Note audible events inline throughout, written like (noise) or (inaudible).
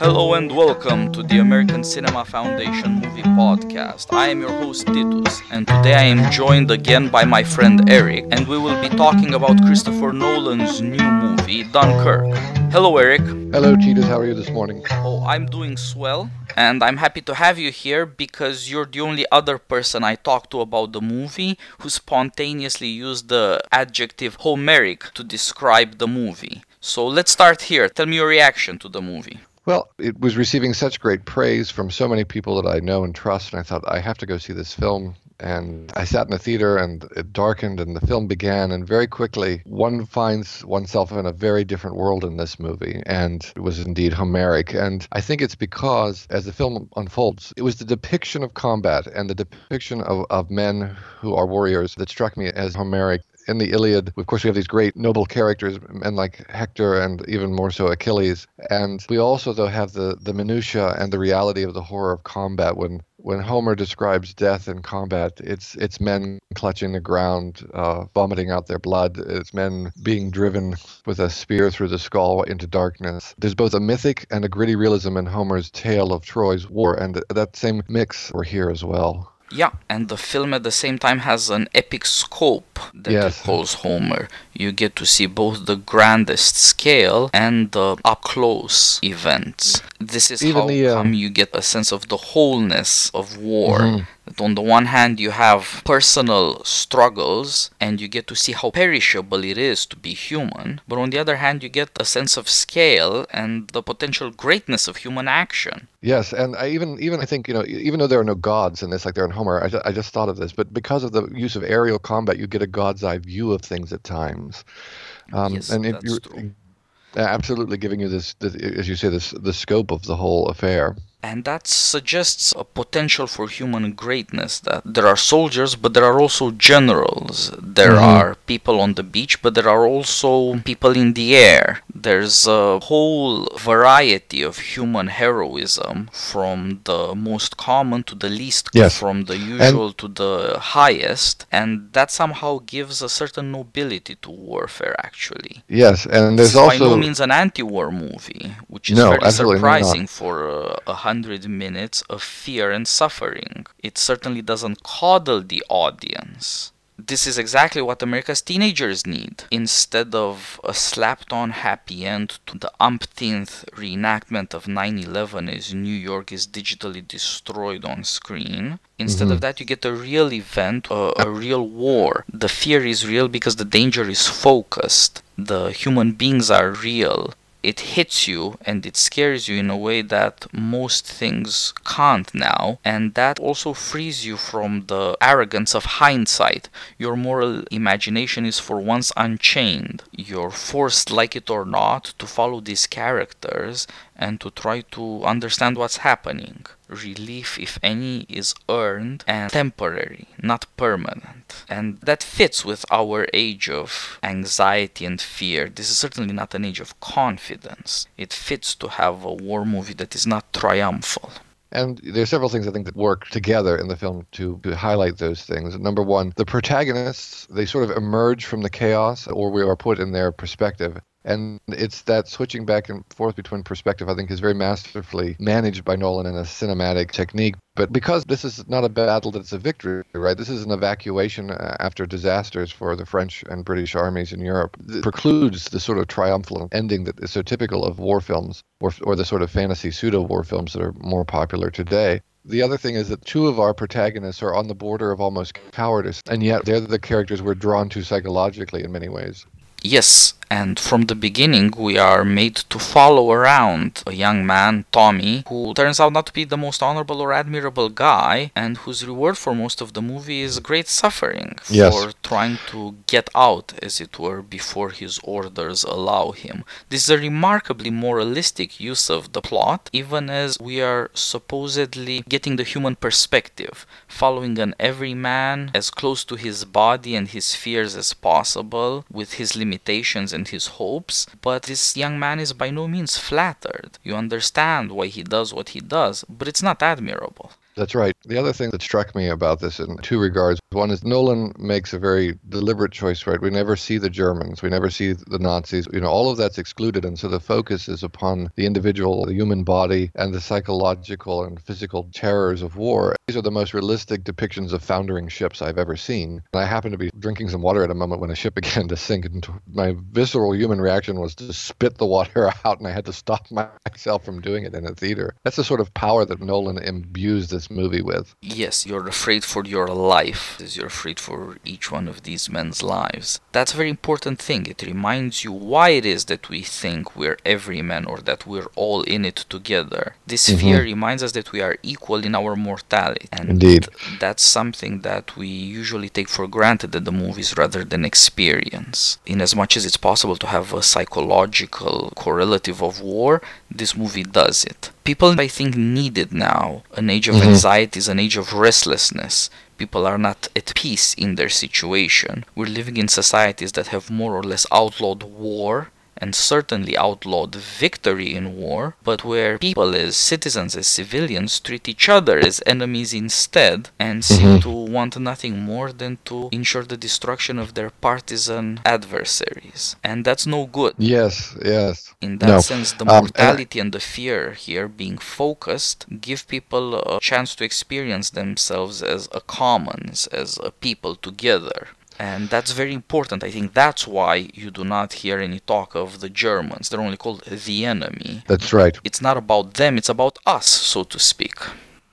Hello and welcome to the American Cinema Foundation Movie Podcast. I am your host Titus, and today I am joined again by my friend Eric, and we will be talking about Christopher Nolan's new movie, Dunkirk. Hello, Eric. Hello, Titus. How are you this morning? Oh, I'm doing swell, and I'm happy to have you here because you're the only other person I talked to about the movie who spontaneously used the adjective Homeric to describe the movie. So let's start here. Tell me your reaction to the movie. Well, it was receiving such great praise from so many people that I know and trust, and I thought I have to go see this film. And I sat in the theater, and it darkened, and the film began. And very quickly, one finds oneself in a very different world in this movie, and it was indeed Homeric. And I think it's because, as the film unfolds, it was the depiction of combat and the depiction of, of men who are warriors that struck me as Homeric in the Iliad, of course, we have these great noble characters, men like Hector and even more so Achilles. And we also, though, have the, the minutia and the reality of the horror of combat. When when Homer describes death in combat, it's it's men clutching the ground, uh, vomiting out their blood. It's men being driven with a spear through the skull into darkness. There's both a mythic and a gritty realism in Homer's tale of Troy's war, and that same mix we're here as well. Yeah, and the film at the same time has an epic scope that yes. calls Homer. You get to see both the grandest scale and the up close events. This is Even how the, come you get a sense of the wholeness of war. Mm-hmm that on the one hand you have personal struggles and you get to see how perishable it is to be human, but on the other hand you get a sense of scale and the potential greatness of human action. Yes, and I even even I think you know even though there are no gods in this like there are in Homer, I, I just thought of this, but because of the use of aerial combat, you get a god's eye view of things at times. Um, yes, and that's true. absolutely giving you this, this, as you say, this the scope of the whole affair. And that suggests a potential for human greatness that there are soldiers, but there are also generals. There mm-hmm. are people on the beach, but there are also people in the air. There's a whole variety of human heroism from the most common to the least, yes. from the usual and to the highest. And that somehow gives a certain nobility to warfare, actually. Yes, and there's this also. by no means an anti war movie, which is no, very surprising not. for uh, a hundred minutes of fear and suffering. It certainly doesn't coddle the audience. This is exactly what America's teenagers need. Instead of a slapped on happy end to the umpteenth reenactment of 9 11 as New York is digitally destroyed on screen, instead mm-hmm. of that, you get a real event, a, a real war. The fear is real because the danger is focused. The human beings are real it hits you and it scares you in a way that most things can't now. And that also frees you from the arrogance of hindsight. Your moral imagination is for once unchained. You're forced like it or not to follow these characters and to try to understand what's happening relief, if any, is earned and temporary, not permanent. And that fits with our age of anxiety and fear. This is certainly not an age of confidence. It fits to have a war movie that is not triumphal. And there are several things I think that work together in the film to, to highlight those things. Number one, the protagonists, they sort of emerge from the chaos or we are put in their perspective. And it's that switching back and forth between perspective, I think, is very masterfully managed by Nolan in a cinematic technique. But because this is not a battle, it's a victory, right? This is an evacuation uh, after disasters for the French and British armies in Europe. It precludes the sort of triumphal ending that is so typical of war films or, or the sort of fantasy pseudo war films that are more popular today. The other thing is that two of our protagonists are on the border of almost cowardice, and yet they're the characters we're drawn to psychologically in many ways. Yes, and from the beginning we are made to follow around a young man, Tommy, who turns out not to be the most honorable or admirable guy, and whose reward for most of the movie is great suffering yes. for trying to get out, as it were, before his orders allow him. This is a remarkably moralistic use of the plot, even as we are supposedly getting the human perspective, following an everyman as close to his body and his fears as possible, with his limitations and and his hopes, but this young man is by no means flattered. You understand why he does what he does, but it's not admirable. That's right. The other thing that struck me about this in two regards one is Nolan makes a very deliberate choice, right? We never see the Germans, we never see the Nazis. You know, all of that's excluded. And so the focus is upon the individual, the human body, and the psychological and physical terrors of war. These are the most realistic depictions of foundering ships I've ever seen. And I happened to be drinking some water at a moment when a ship (laughs) began to sink. And my visceral human reaction was to spit the water (laughs) out, and I had to stop (laughs) myself from doing it in a theater. That's the sort of power that Nolan imbues movie with. Yes, you're afraid for your life, as you're afraid for each one of these men's lives. That's a very important thing. It reminds you why it is that we think we're every man or that we're all in it together. This mm-hmm. fear reminds us that we are equal in our mortality. And Indeed. that's something that we usually take for granted in the movies rather than experience. In as much as it's possible to have a psychological correlative of war, this movie does it. People, I think, need it now. An age of mm-hmm. anxiety is an age of restlessness. People are not at peace in their situation. We're living in societies that have more or less outlawed war and certainly outlawed victory in war, but where people as citizens, as civilians, treat each other as enemies instead and seem mm-hmm. to want nothing more than to ensure the destruction of their partisan adversaries. And that's no good. Yes, yes. In that no. sense, the mortality um, and the fear here being focused give people a chance to experience themselves as a commons, as a people together and that's very important. I think that's why you do not hear any talk of the Germans. They're only called the enemy. That's right. It's not about them, it's about us, so to speak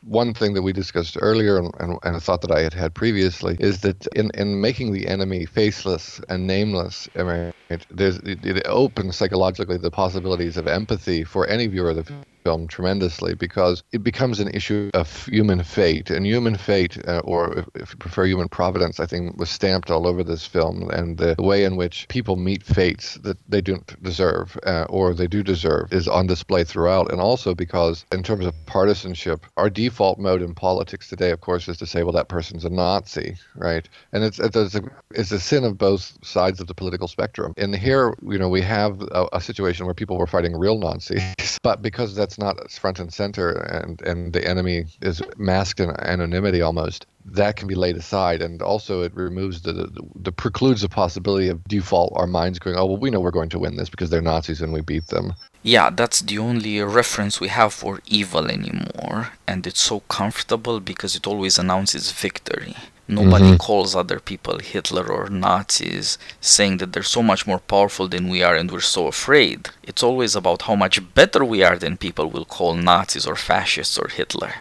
one thing that we discussed earlier and, and, and, a thought that I had had previously is that in, in making the enemy faceless and nameless, I mean, it, it, it opens psychologically the possibilities of empathy for any viewer of the film tremendously because it becomes an issue of human fate. And human fate, uh, or if, if, you prefer human providence, I think was stamped all over this film. And the, way in which people meet fates that they don't deserve uh, or they do deserve is on display throughout. And also because, in terms of partisanship, our default mode in politics today, of course, is to say, well, that person's a Nazi, right? And it's, it's, a, it's a sin of both sides of the political spectrum. And here, you know, we have a, a situation where people were fighting real Nazis, (laughs) but because that's not front and center and, and the enemy is masked in anonymity almost, that can be laid aside. And also it removes the, the, the precludes the possibility of default our minds going, oh, well, we know we're going to win this because they're Nazis and we beat them. Yeah, that's the only reference we have for evil anymore. And it's so comfortable because it always announces victory. Nobody mm-hmm. calls other people Hitler or Nazis, saying that they're so much more powerful than we are and we're so afraid. It's always about how much better we are than people will call Nazis or fascists or Hitler.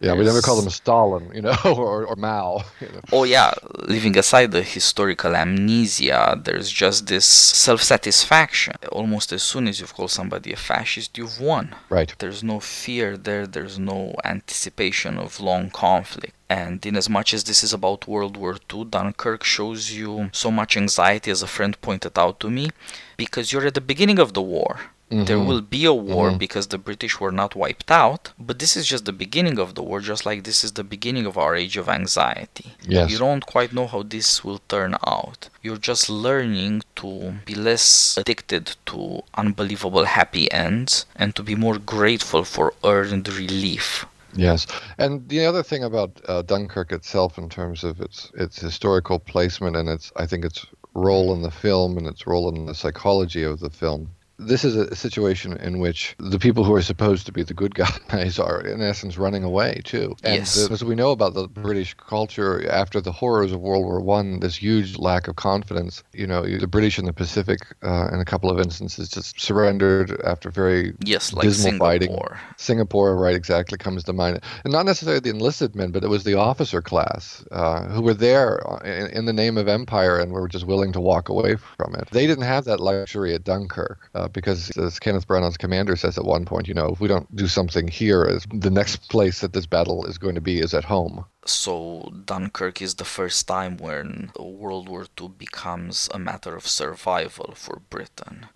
Yeah, we never call them Stalin, you know, (laughs) or, or Mao. You know. Oh, yeah. Leaving aside the historical amnesia, there's just this self satisfaction. Almost as soon as you've called somebody a fascist, you've won. Right. There's no fear there, there's no anticipation of long conflict. And in as much as this is about World War II, Dunkirk shows you so much anxiety, as a friend pointed out to me, because you're at the beginning of the war. Mm-hmm. There will be a war mm-hmm. because the British were not wiped out, but this is just the beginning of the war, just like this is the beginning of our age of anxiety. Yes. You don't quite know how this will turn out. You're just learning to be less addicted to unbelievable happy ends and to be more grateful for earned relief. Yes, and the other thing about uh, Dunkirk itself, in terms of its its historical placement and its, I think its role in the film and its role in the psychology of the film, this is a situation in which the people who are supposed to be the good (laughs) guys are, in essence, running away too. And yes. the, as we know about the British culture after the horrors of World War One, this huge lack of confidence. You know, the British in the Pacific, uh, in a couple of instances, just surrendered after very yes, like dismal Singapore. fighting. Singapore, right, exactly, comes to mind, and not necessarily the enlisted men, but it was the officer class uh, who were there in, in, the name of empire and were just willing to walk away from it. They didn't have that luxury at Dunkirk. Uh, because as Kenneth Branagh's commander says at one point, you know, if we don't do something here, the next place that this battle is going to be is at home. So Dunkirk is the first time when World War II becomes a matter of survival for Britain.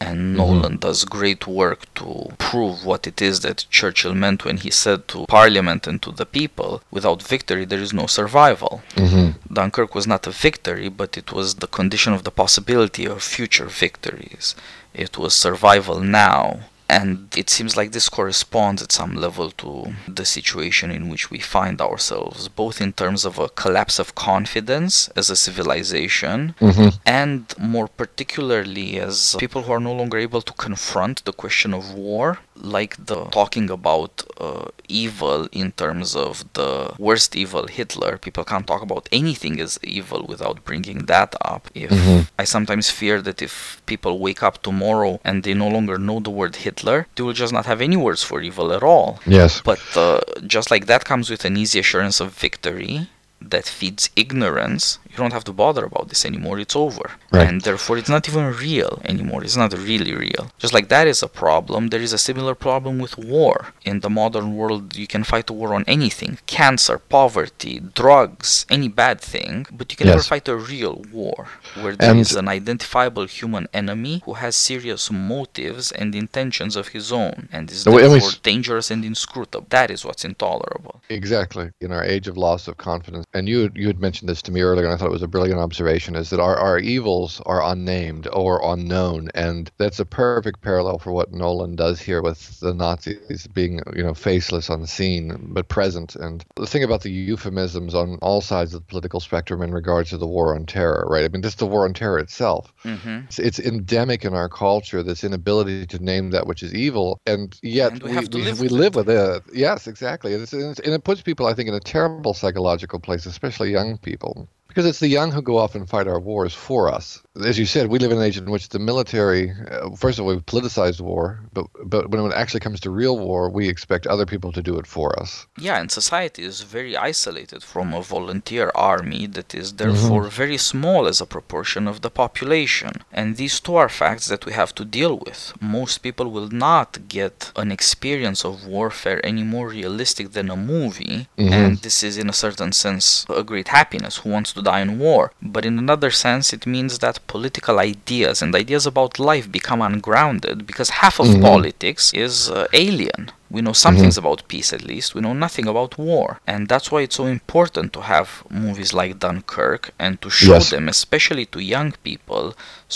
And mm-hmm. Nolan does great work to prove what it is that Churchill meant when he said to Parliament and to the people, without victory there is no survival. Mm-hmm. Dunkirk was not a victory, but it was the condition of the possibility of future victories. It was survival now And it seems like this corresponds at some level to the situation in which we find ourselves, both in terms of a collapse of confidence as a civilization, Mm-hmm. and more particularly as people who are no longer able to confront the question of war, like the talking about uh, evil in terms of the worst evil, Hitler. People can't talk about anything as evil without bringing that up. If Mhm. I sometimes fear that if people wake up tomorrow and they no longer know the word Hitler, they will just not have any words for evil at all. Yes. But uh, just like that comes with an easy assurance of victory that feeds ignorance, you don't have to bother about this anymore. It's over. Right. And therefore, it's not even real anymore. It's not really real. Just like that is a problem, there is a similar problem with war. In the modern world, you can fight a war on anything cancer, poverty, drugs, any bad thing, but you can never fight a real war where there is And- an identifiable human enemy who has serious motives and intentions of his own and is we- therefore dangerous and inscrutable. That is what's intolerable. Exactly. In our age of loss of confidence, and you you had mentioned this to me earlier, and I thought it was a brilliant observation, is that our, our evils are unnamed or unknown, and that's a perfect parallel for what Nolan does here with the Nazis being you know faceless, unseen, but present. And the thing about the euphemisms on all sides of the political spectrum in regards to the war on terror, right? I mean, just the war on terror itself. hmm It's, it's endemic in our culture, this inability to name that which is evil, and yet And we have to we, live we with live with it. Yes, exactly. It's, and it puts people, I think, in a terrible psychological place, especially young people. Because it's the young who go off and fight our wars for us. As you said, we live in an age in which the military, uh, first of all, we've politicized war, but, but when it actually comes to real war, we expect other people to do it for us. Yeah, and society is very isolated from a volunteer army that is therefore very small as a proportion of the population. And these two are facts that we have to deal with. Most people will not get an experience of warfare any more realistic than a movie, Mhm. and this is in a certain sense a great happiness. Who wants to die in war? But in another sense, it means that political ideas and ideas about life become ungrounded because half of Mhm. politics is uh, alien. We know some things about peace at least, we know nothing about war. And that's why it's so important to have movies like Dunkirk and to show Yes. them, especially to young people,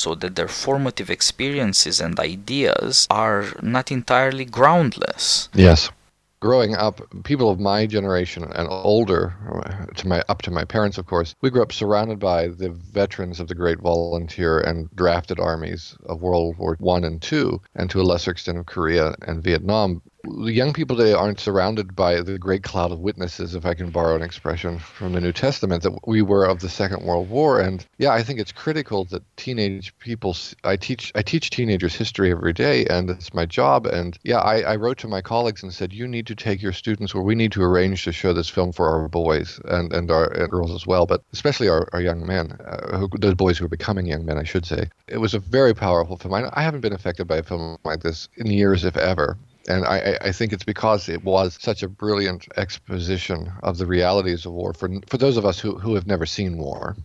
so that their formative experiences and ideas are not entirely groundless. Yes. Growing up, people of my generation and older, to my up to my parents, of course, we grew up surrounded by the veterans of the great volunteer and drafted armies of World War One and Two, and to a lesser extent of Korea and Vietnam. The young people today aren't surrounded by the great cloud of witnesses, if I can borrow an expression from the New Testament, that we were of the Second World War. And yeah, I think it's critical that teenage people. I teach I teach teenagers history every day, and it's my job. And yeah, I, I wrote to my colleagues and said, you need to take your students, or we need to arrange to show this film for our boys and and our and girls as well, but especially our, our young men, uh, who, those boys who are becoming young men, I should say. It was a very powerful film. I, I haven't been affected by a film like this in years, if ever. And I, I- think it's because it was such a brilliant exposition of the realities of war for for those of us who, who have never seen war.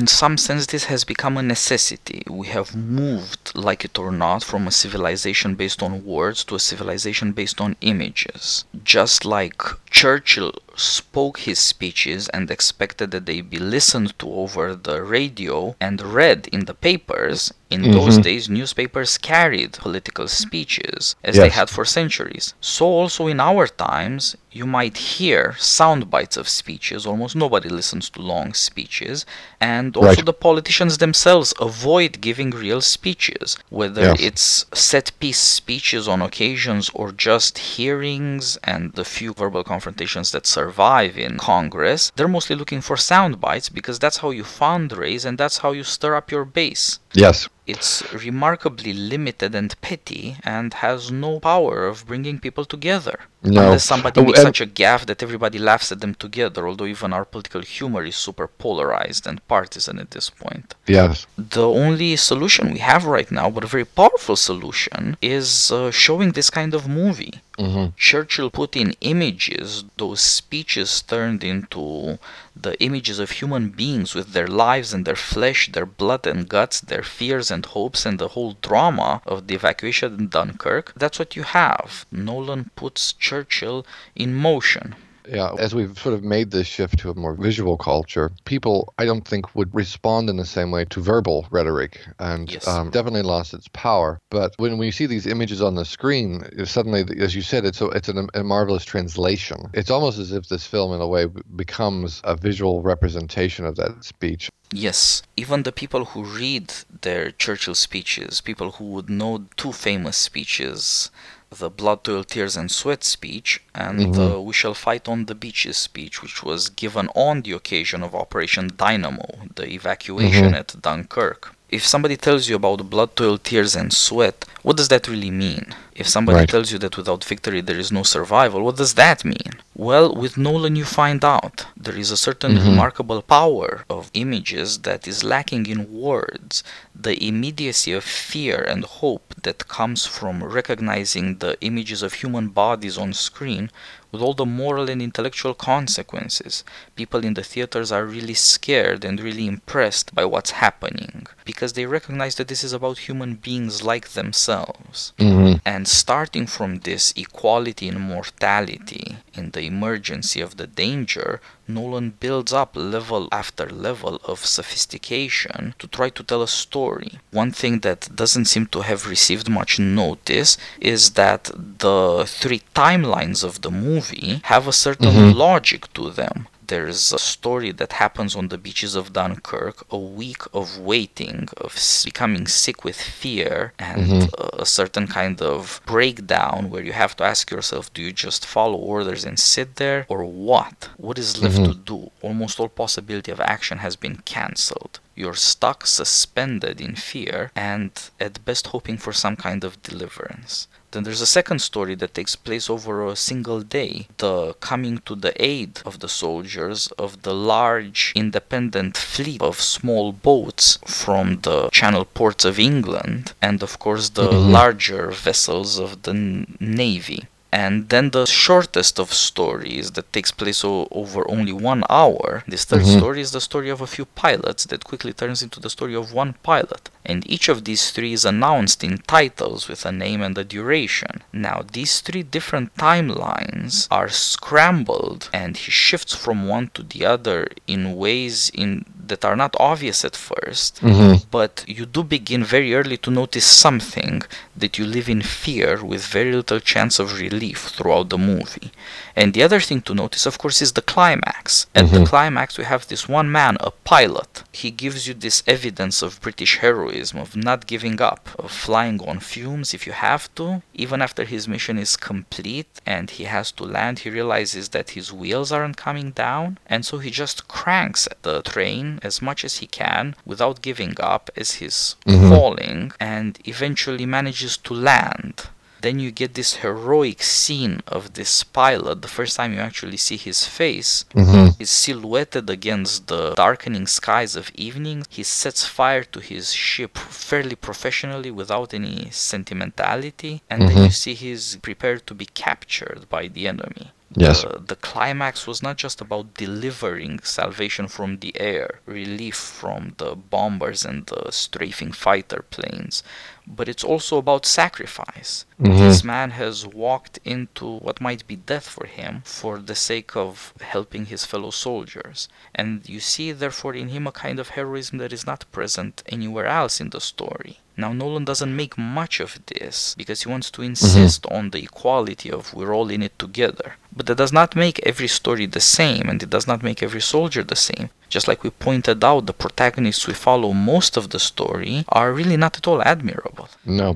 in some sense, this has become a necessity. We have moved, like it or not, from a civilization based on words to a civilization based on images. Just like Churchill spoke his speeches and expected that they be listened to over the radio and read in the papers, in those Mhm. days newspapers carried political speeches as they had for centuries. So also in our times, you might hear sound bites of speeches. Almost nobody listens to long speeches. And also Right. the politicians themselves avoid giving real speeches, whether Yes. it's set piece speeches on occasions or just hearings and the few verbal confrontations that survive in Congress. They're mostly looking for sound bites because that's how you fundraise and that's how you stir up your base. Yes. It's remarkably limited and petty and has no power of bringing people together. No. Unless somebody Oh, makes and- such a gaffe that everybody laughs at them together, although even our political humor is super polarized and partisan at this point. Yes. The only solution we have right now, but a very powerful solution, is uh, showing this kind of movie. hmm Churchill put in images, those speeches turned into the images of human beings with their lives and their flesh, their blood and guts, their fears and hopes, and the whole drama of the evacuation in Dunkirk. That's what you have. Nolan puts Churchill in motion. Yeah, as we've sort of made this shift to a more visual culture, people, I don't think, would respond in the same way to verbal rhetoric and Yes. um, definitely lost its power. But when we see these images on the screen, suddenly, as you said, it's a, it's an, a marvelous translation. It's almost as if this film, in a way, becomes a visual representation of that speech. Yes, even the people who read their Churchill speeches, people who would know two famous speeches, the Blood, Toil, Tears and Sweat speech and the We Shall Fight on the Beaches speech, which was given on the occasion of Operation Dynamo, the evacuation mm-hmm. at Dunkirk. If somebody tells you about blood, toil, tears, and sweat, what does that really mean? If somebody Right. tells you that without victory there is no survival, what does that mean? Well, with Nolan you find out. There is a certain mm-hmm. remarkable power of images that is lacking in words. The immediacy of fear and hope that comes from recognizing the images of human bodies on screen with all the moral and intellectual consequences. People in the theaters are really scared and really impressed by what's happening because they recognize that this is about human beings like themselves. hmm And starting from this equality in mortality, in the emergency of the danger, Nolan builds up level after level of sophistication to try to tell a story. One thing that doesn't seem to have received much notice is that the three timelines of the movie have a certain mm-hmm. logic to them. There's a story that happens on the beaches of Dunkirk, a week of waiting, of becoming sick with fear, and mm-hmm. a certain kind of breakdown where you have to ask yourself do you just follow orders and sit there, or what? What is left mm-hmm. to do? Almost all possibility of action has been cancelled. You're stuck, suspended in fear, and at best hoping for some kind of deliverance. Then there's a second story that takes place over a single day the coming to the aid of the soldiers of the large independent fleet of small boats from the channel ports of England, and of course the mm-hmm. larger vessels of the n- Navy. And then the shortest of stories that takes place o- over only one hour. This 3rd mm-hmm. story is the story of a few pilots that quickly turns into the story of one pilot. And each of these three is announced in titles with a name and a duration. Now, these three different timelines are scrambled, and he shifts from one to the other in ways in that are not obvious at 1st hmm but you do begin very early to notice something that you live in fear with very little chance of relief throughout the movie. And the other thing to notice, of course, is the climax. At the climax, we have this one man, a pilot. He gives you this evidence of British heroism, of not giving up, of flying on fumes if you have to. Even after his mission is complete and he has to land, he realizes that his wheels aren't coming down, and so he just cranks the train as much as he can without giving up as he's falling mm-hmm. and eventually manages to land. Then you get this heroic scene of this pilot. The first time you actually see his face, hmm is silhouetted against the darkening skies of evening. He sets fire to his ship fairly professionally without any sentimentality, and then you see he's prepared to be captured by the enemy. Yes. The climax was not just about delivering salvation from the air, relief from the bombers and the strafing fighter planes, but it's also about sacrifice. Mm-hmm. This man has walked into what might be death for him for the sake of helping his fellow soldiers. And you see, therefore, in him a kind of heroism that is not present anywhere else in the story. Now, Nolan doesn't make much of this because he wants to mm-hmm. insist on the equality of we're all in it together. But that does not make every story the same, and it does not make every soldier the same. Just like we pointed out, the protagonists we follow most of the story are really not at all admirable. No.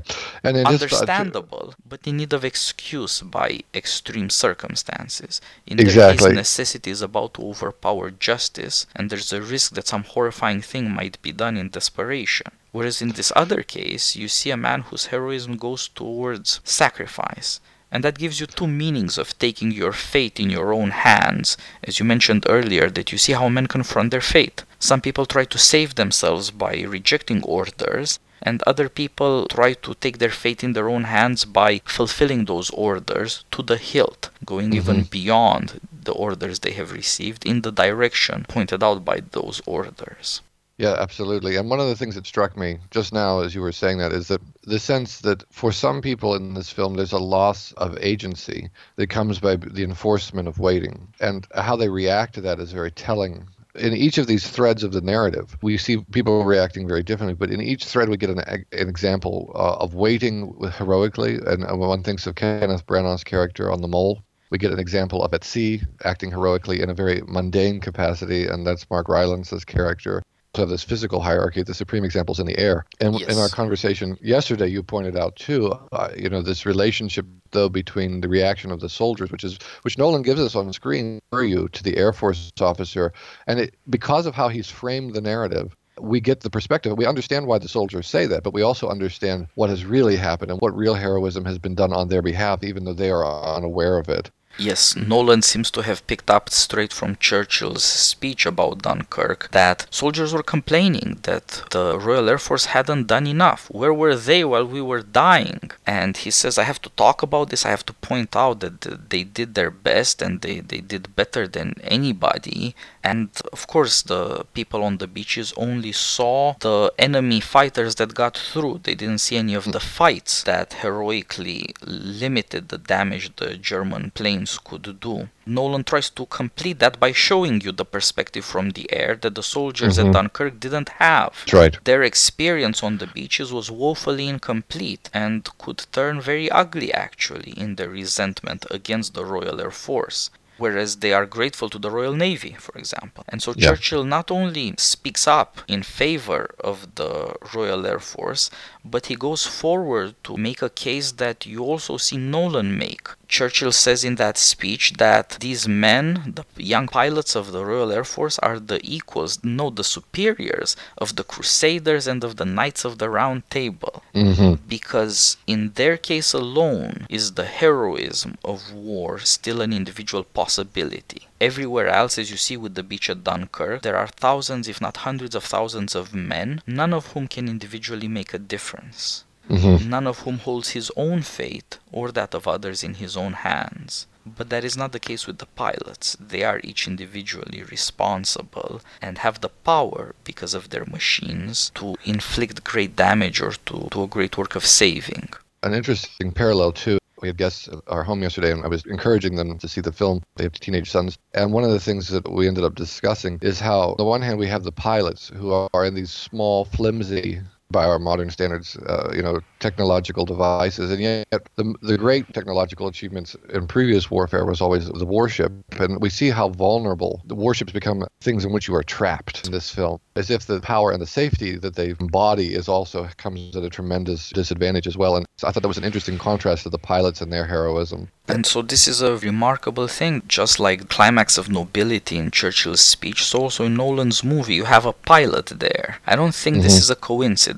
And it is Understandable, but in need of excuse by extreme circumstances. In Exactly. their case, necessity is about to overpower justice, and there's a risk that some horrifying thing might be done in desperation. Whereas in this other case, you see a man whose heroism goes towards sacrifice. And that gives you two meanings of taking your fate in your own hands. As you mentioned earlier, that you see how men confront their fate. Some people try to save themselves by rejecting orders, and other people try to take their fate in their own hands by fulfilling those orders to the hilt, going mm-hmm. even beyond the orders they have received in the direction pointed out by those orders. Yeah, absolutely. And one of the things that struck me just now as you were saying that is that the sense that for some people in this film, there's a loss of agency that comes by the enforcement of waiting. And how they react to that is very telling in each of these threads of the narrative, we see people reacting very differently. But in each thread, we get an, an example uh, of waiting heroically. And one thinks of Kenneth Branagh's character on The Mole. We get an example of at sea acting heroically in a very mundane capacity, and that's Mark Rylance's character of this physical hierarchy, the supreme examples in the air. And yes. in our conversation yesterday, you pointed out too, uh, you know, this relationship though between the reaction of the soldiers, which is which Nolan gives us on screen for you to the Air Force officer, and it, because of how he's framed the narrative. We get the perspective. We understand why the soldiers say that, but we also understand what has really happened and what real heroism has been done on their behalf, even though they are unaware of it. Yes, Nolan seems to have picked up straight from Churchill's speech about Dunkirk that soldiers were complaining that the Royal Air Force hadn't done enough. Where were they while we were dying? And he says, I have to talk about this. I have to point out that they did their best and they, they did better than anybody. And of course, the people on the beaches only saw the enemy fighters that got through. They didn't see any of the fights that heroically limited the damage the German planes could do. Nolan tries to complete that by showing you the perspective from the air that the soldiers mm-hmm. at Dunkirk didn't have. That's right. Their experience on the beaches was woefully incomplete and could turn very ugly actually in their resentment against the Royal Air Force whereas they are grateful to the Royal Navy, for example. And so yeah. Churchill not only speaks up in favor of the Royal Air Force, but he goes forward to make a case that you also see Nolan make. Churchill says in that speech that these men, the young pilots of the Royal Air Force, are the equals, no, the superiors of the Crusaders and of the Knights of the Round Table. Mm-hmm. Because in their case alone is the heroism of war still an individual possibility. Everywhere else, as you see with the beach at Dunkirk, there are thousands, if not hundreds of thousands of men, none of whom can individually make a difference. Mm-hmm. None of whom holds his own fate or that of others in his own hands. But that is not the case with the pilots. They are each individually responsible and have the power, because of their machines, to inflict great damage or to do a great work of saving. An interesting parallel, too, we had guests at our home yesterday, and I was encouraging them to see the film. They have teenage sons. And one of the things that we ended up discussing is how, on the one hand, we have the pilots who are in these small, flimsy by our modern standards, uh, you know, technological devices, and yet the the great technological achievements in previous warfare was always the warship, and we see how vulnerable the warships become things in which you are trapped in this film, as if the power and the safety that they embody is also comes at a tremendous disadvantage as well. And I thought that was an interesting contrast to the pilots and their heroism. And so this is a remarkable thing, just like the climax of nobility in Churchill's speech, so also in Nolan's movie you have a pilot there. I don't think mm-hmm. this is a coincidence.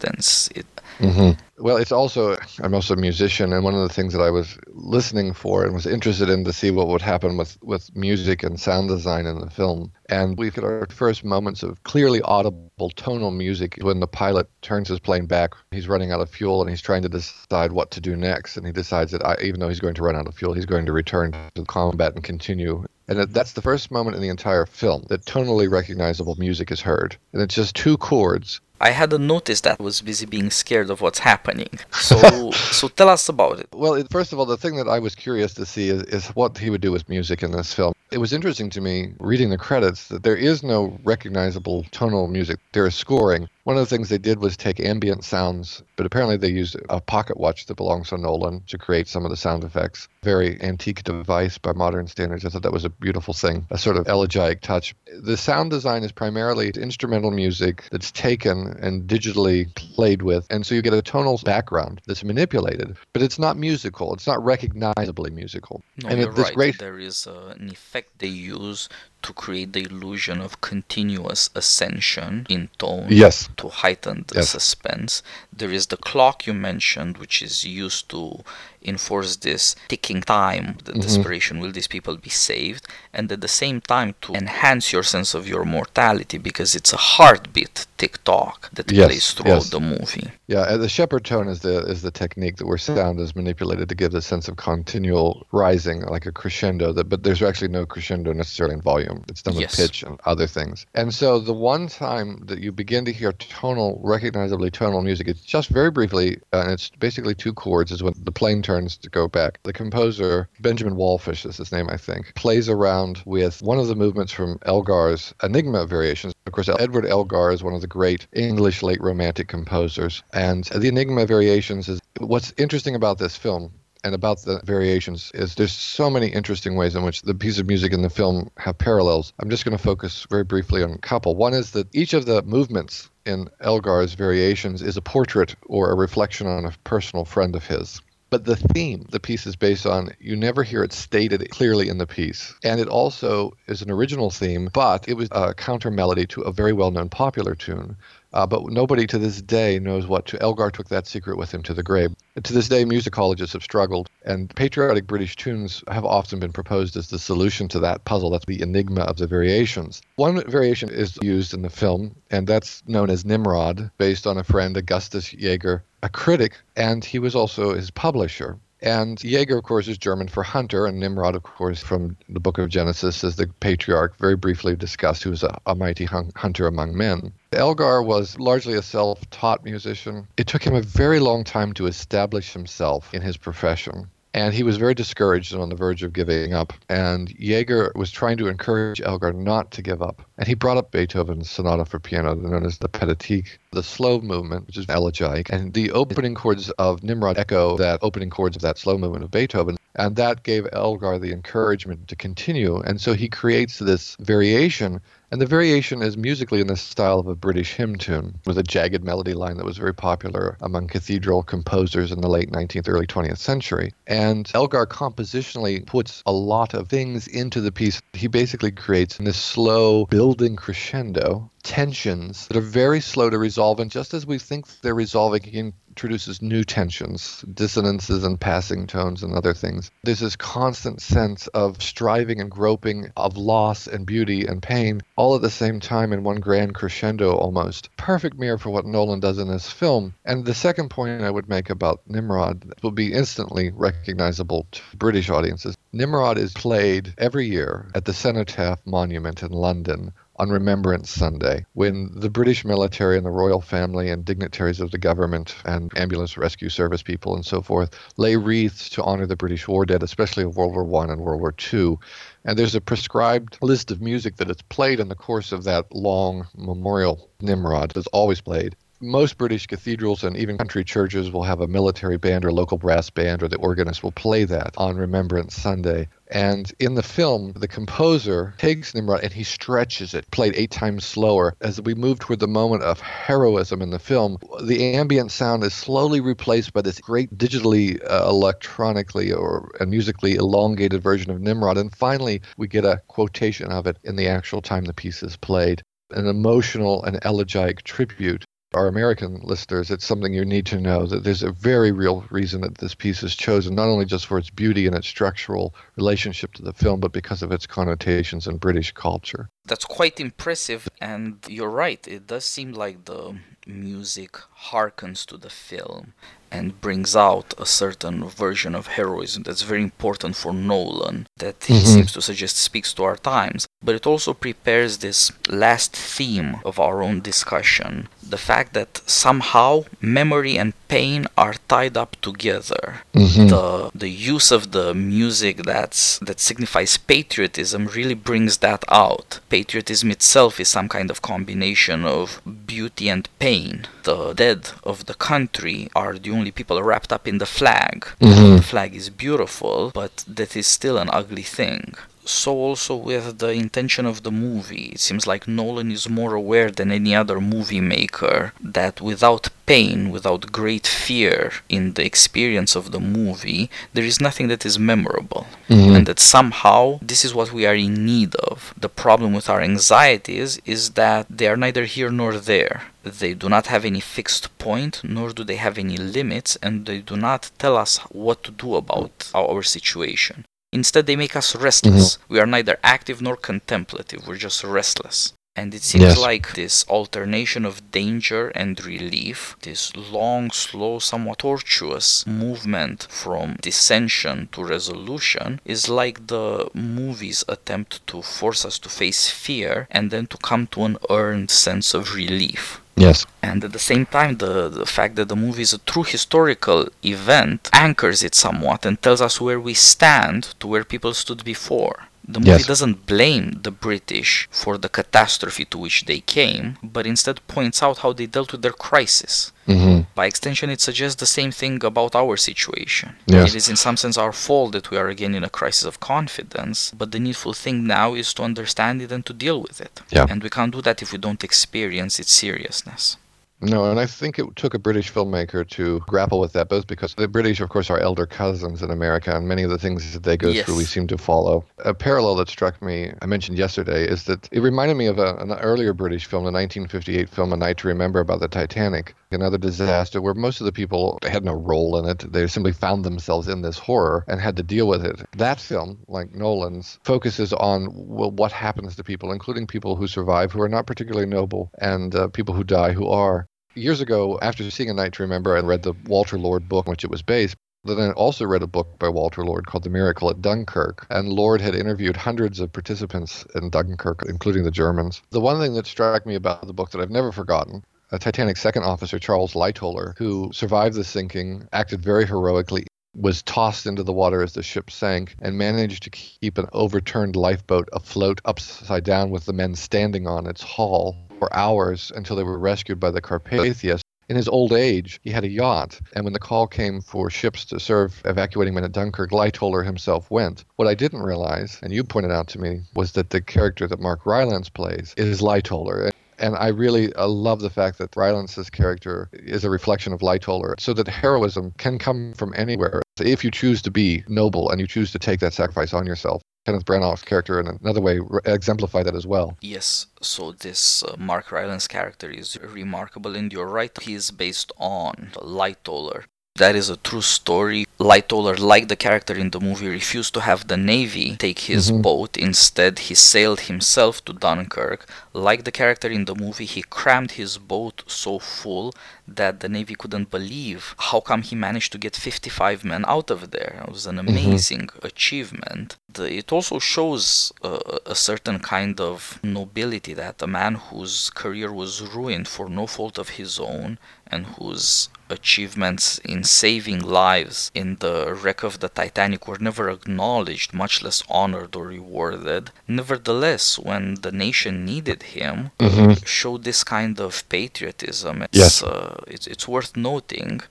It, mm-hmm. Well, it's also, I'm also a musician, and one of the things that I was listening for and was interested in to see what would happen with, with music and sound design in the film. And we get our first moments of clearly audible tonal music when the pilot turns his plane back. He's running out of fuel and he's trying to decide what to do next. And he decides that I, even though he's going to run out of fuel, he's going to return to combat and continue. And that's the first moment in the entire film that tonally recognizable music is heard. And it's just two chords I had a notice that I was busy being scared of what's happening. (laughs) So, so tell us about it. Well, first of all, the thing that I was curious to see is, is what he would do with music in this film. It was interesting to me reading the credits that there is no recognizable tonal music. There is scoring. One of the things they did was take ambient sounds, but apparently they used a pocket watch that belongs to Nolan to create some of the sound effects. Very antique device by modern standards. I thought that was a beautiful thing, a sort of elegiac touch. The sound design is primarily instrumental music that's taken and digitally played with, and so you get a tonal background that's manipulated, but it's not musical. It's not recognizably musical. No, and you're it, right. Great... There is uh, an effect they use to create the illusion of continuous ascension in tone yes. to heighten the yes. suspense. There is the clock you mentioned, which is used to enforce this ticking time, the mm-hmm. desperation will these people be saved, and at the same time to enhance your sense of your mortality because it's a heartbeat tick tock that yes, plays throughout the movie. Yeah, the Shepard tone is the is the technique that where sound is manipulated to give the sense of continual rising, like a crescendo. That, but there's actually no crescendo necessarily in volume It's done Yes. with pitch and other things. And so the one time that you begin to hear tonal, recognizably tonal music, it's just very briefly, uh, and it's basically two chords, is when the plane turns to go back. The composer, Benjamin Wallfisch is his name, I think, plays around with one of the movements from Elgar's Enigma variations. Of course, Edward Elgar is one of the great English late romantic composers. And the Enigma variations is what's interesting about this film and about the variations is there's so many interesting ways in which the piece of music in the film have parallels. I'm just going to focus very briefly on a couple. One is that each of the movements in Elgar's variations is a portrait or a reflection on a personal friend of his. But the theme the piece is based on, you never hear it stated clearly in the piece. And it also is an original theme, but it was a counter melody to a very well known popular tune. Uh, but nobody to this day knows what to. Elgar took that secret with him to the grave. To this day, musicologists have struggled, and patriotic British tunes have often been proposed as the solution to that puzzle. That's the enigma of the variations. One variation is used in the film, and that's known as Nimrod, based on a friend, Augustus Jaeger, a critic, and he was also his publisher. And Jaeger, of course, is German for hunter, and Nimrod, of course, from the book of Genesis, is the patriarch very briefly discussed, who was a, a mighty hun- hunter among men. Elgar was largely a self taught musician. It took him a very long time to establish himself in his profession. And he was very discouraged and on the verge of giving up. And Jaeger was trying to encourage Elgar not to give up. And he brought up Beethoven's sonata for piano, known as the Pathetique, the slow movement, which is elegiac. And the opening chords of Nimrod echo that opening chords of that slow movement of Beethoven. And that gave Elgar the encouragement to continue. And so he creates this variation and the variation is musically in the style of a British hymn tune, with a jagged melody line that was very popular among cathedral composers in the late 19th, early 20th century. And Elgar compositionally puts a lot of things into the piece. He basically creates this slow building crescendo, tensions that are very slow to resolve. And just as we think they're resolving, he introduces new tensions, dissonances and passing tones and other things. There's this constant sense of striving and groping, of loss and beauty and pain, all at the same time in one grand crescendo almost. Perfect mirror for what Nolan does in this film. And the second point I would make about Nimrod will be instantly recognizable to British audiences. Nimrod is played every year at the Cenotaph Monument in London on Remembrance Sunday, when the British military and the royal family and dignitaries of the government and ambulance rescue service people and so forth lay wreaths to honor the British war dead, especially of World War One and World War Two. And there's a prescribed list of music that is played in the course of that long memorial. Nimrod is always played most British cathedrals and even country churches will have a military band or local brass band, or the organist will play that on Remembrance Sunday. And in the film, the composer takes Nimrod and he stretches it, played eight times slower. As we move toward the moment of heroism in the film, the ambient sound is slowly replaced by this great digitally, uh, electronically, or and musically elongated version of Nimrod. And finally, we get a quotation of it in the actual time the piece is played. An emotional and elegiac tribute our American listeners, it's something you need to know that there's a very real reason that this piece is chosen, not only just for its beauty and its structural relationship to the film, but because of its connotations in British culture. That's quite impressive, and you're right, it does seem like the music harkens to the film and brings out a certain version of heroism that's very important for Nolan, that he Mhm. seems to suggest speaks to our times. But it also prepares this last theme of our own discussion the fact that somehow memory and pain are tied up together. Mhm. The, the use of the music that's, that signifies patriotism really brings that out. Patriotism itself is some kind of combination of beauty and pain. The dead of the country are the only people wrapped up in the flag. Mhm. The flag is beautiful, but that is still an ugly thing. So also with the intention of the movie, it seems like Nolan is more aware than any other movie maker that without pain, without great fear in the experience of the movie, there is nothing that is memorable. Mhm. And that somehow this is what we are in need of. The problem with our anxieties is that they are neither here nor there. They do not have any fixed point, nor do they have any limits, and they do not tell us what to do about our situation. Instead, they make us restless. Mm-hmm. We are neither active nor contemplative, we're just restless. And it seems Yes. like this alternation of danger and relief, this long, slow, somewhat tortuous movement from dissension to resolution, is like the movie's attempt to force us to face fear and then to come to an earned sense of relief. Yes. And at the same time, the, the fact that the movie is a true historical event anchors it somewhat and tells us where we stand to where people stood before. The movie Yes. doesn't blame the British for the catastrophe to which they came, but instead points out how they dealt with their crisis. hmm By extension, it suggests the same thing about our situation. Yes. It is in some sense our fault that we are again in a crisis of confidence, but the needful thing now is to understand it and to deal with it. Yeah. And we can't do that if we don't experience its seriousness. No, and I think it took a British filmmaker to grapple with that, both because the British, of course, are elder cousins in America, and many of the things that they go Yes. through we seem to follow. A parallel that struck me, I mentioned yesterday, is that it reminded me of a, an earlier British film, the 1958 film A Night to Remember about the Titanic, another disaster where most of the people had no role in it. They simply found themselves in this horror and had to deal with it. That film, like Nolan's, focuses on well, what happens to people, including people who survive who are not particularly noble and uh, people who die who are years ago, after seeing A Night to Remember, I read the Walter Lord book on which it was based. Then I also read a book by Walter Lord called The Miracle at Dunkirk. And Lord had interviewed hundreds of participants in Dunkirk, including the Germans. The one thing that struck me about the book that I've never forgotten a Titanic second officer, Charles Lightoller, who survived the sinking, acted very heroically, was tossed into the water as the ship sank, and managed to keep an overturned lifeboat afloat upside down with the men standing on its hull for hours until they were rescued by the Carpathia. In his old age, he had a yacht, and when the call came for ships to serve evacuating men at Dunkirk, Lightoller himself went. What I didn't realize, and you pointed out to me, was that the character that Mark Rylance plays is Lightoller. And I really uh, love the fact that Rylance's character is a reflection of Lightoller, so that heroism can come from anywhere. If you choose to be noble and you choose to take that sacrifice on yourself, Kenneth Branagh's character in another way re- exemplify that as well. Yes, so this uh, Mark Rylance character is remarkable, and you're right, he is based on Lightoller. That is a true story. Lightoller, like the character in the movie, refused to have the Navy take his Mhm. boat. Instead, he sailed himself to Dunkirk. Like the character in the movie, he crammed his boat so full that the Navy couldn't believe how come he managed to get 55 men out of there. It was an amazing achievement. The, it also shows a, a certain kind of nobility that a man whose career was ruined for no fault of his own and whose achievements in saving lives in the wreck of the Titanic were never acknowledged, much less honored or rewarded. Nevertheless, when the nation needed him, Mm-hmm. showed this kind of patriotism. It's, Yes. uh, it's, it's worth noting.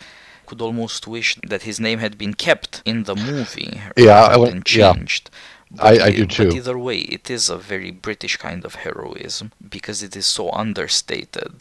Could almost wish that his name had been kept in the movie Yeah, I rather than yeah. changed. I- I do But either way, it is a very British kind of heroism because it is so understated.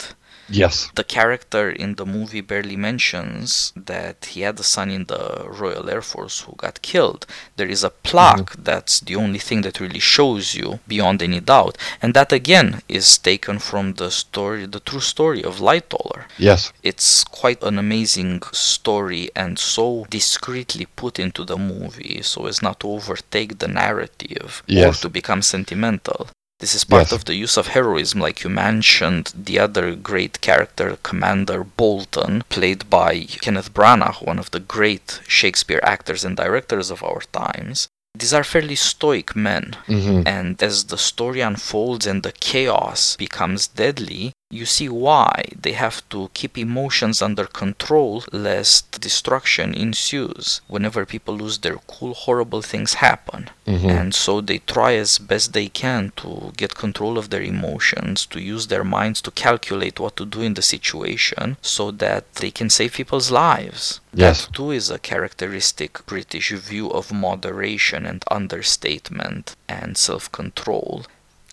Yes. The character in the movie barely mentions that he had a son in the Royal Air Force who got killed. There is a plaque mm-hmm. that's the only thing that really shows you beyond any doubt, and that again is taken from the story, the true story of Lightoller. Yes. It's quite an amazing story and so discreetly put into the movie so as not to overtake the narrative Yes. or to become sentimental. This is part Yes. of the use of heroism, like you mentioned, the other great character, Commander Bolton, played by Kenneth Branagh, one of the great Shakespeare actors and directors of our times. These are fairly stoic men, hmm and as the story unfolds and the chaos becomes deadly, you see why they have to keep emotions under control lest destruction ensues. Whenever people lose their cool, horrible things happen. hmm And so they try as best they can to get control of their emotions, to use their minds to calculate what to do in the situation so that they can save people's lives. Yes. That too is a characteristic British view of moderation and understatement and self control.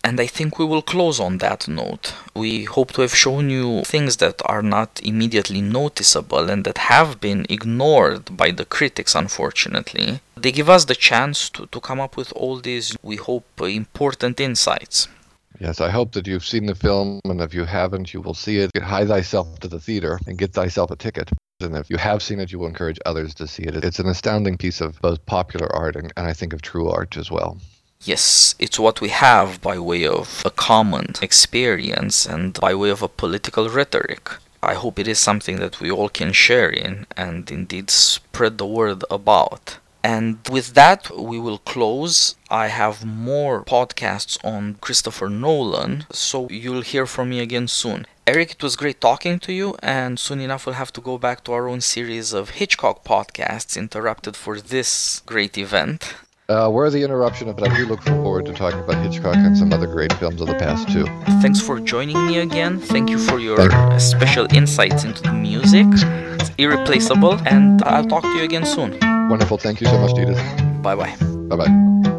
And I think we will close on that note. We hope to have shown you things that are not immediately noticeable and that have been ignored by the critics, unfortunately. They give us the chance to, to come up with all these, we hope, important insights. Yes, I hope that you've seen the film, and if you haven't, you will see it. Hie thyself to the theater and get thyself a ticket. And if you have seen it, you will encourage others to see it. It's an astounding piece of both popular art and, and I think of true art as well. Yes, it's what we have by way of a common experience and by way of a political rhetoric. I hope it is something that we all can share in and indeed spread the word about. And with that, we will close. I have more podcasts on Christopher Nolan, so you'll hear from me again soon. Eric, it was great talking to you, and soon enough we'll have to go back to our own series of Hitchcock podcasts interrupted for this great event. Uh, worthy interruption, but I do look forward to talking about Hitchcock and some other great films of the past too. Thanks for joining me again. Thank you for your special insights into the music. It's irreplaceable, and I'll talk to you again soon. Wonderful. Thank you so much, Edith. Bye bye. Bye bye.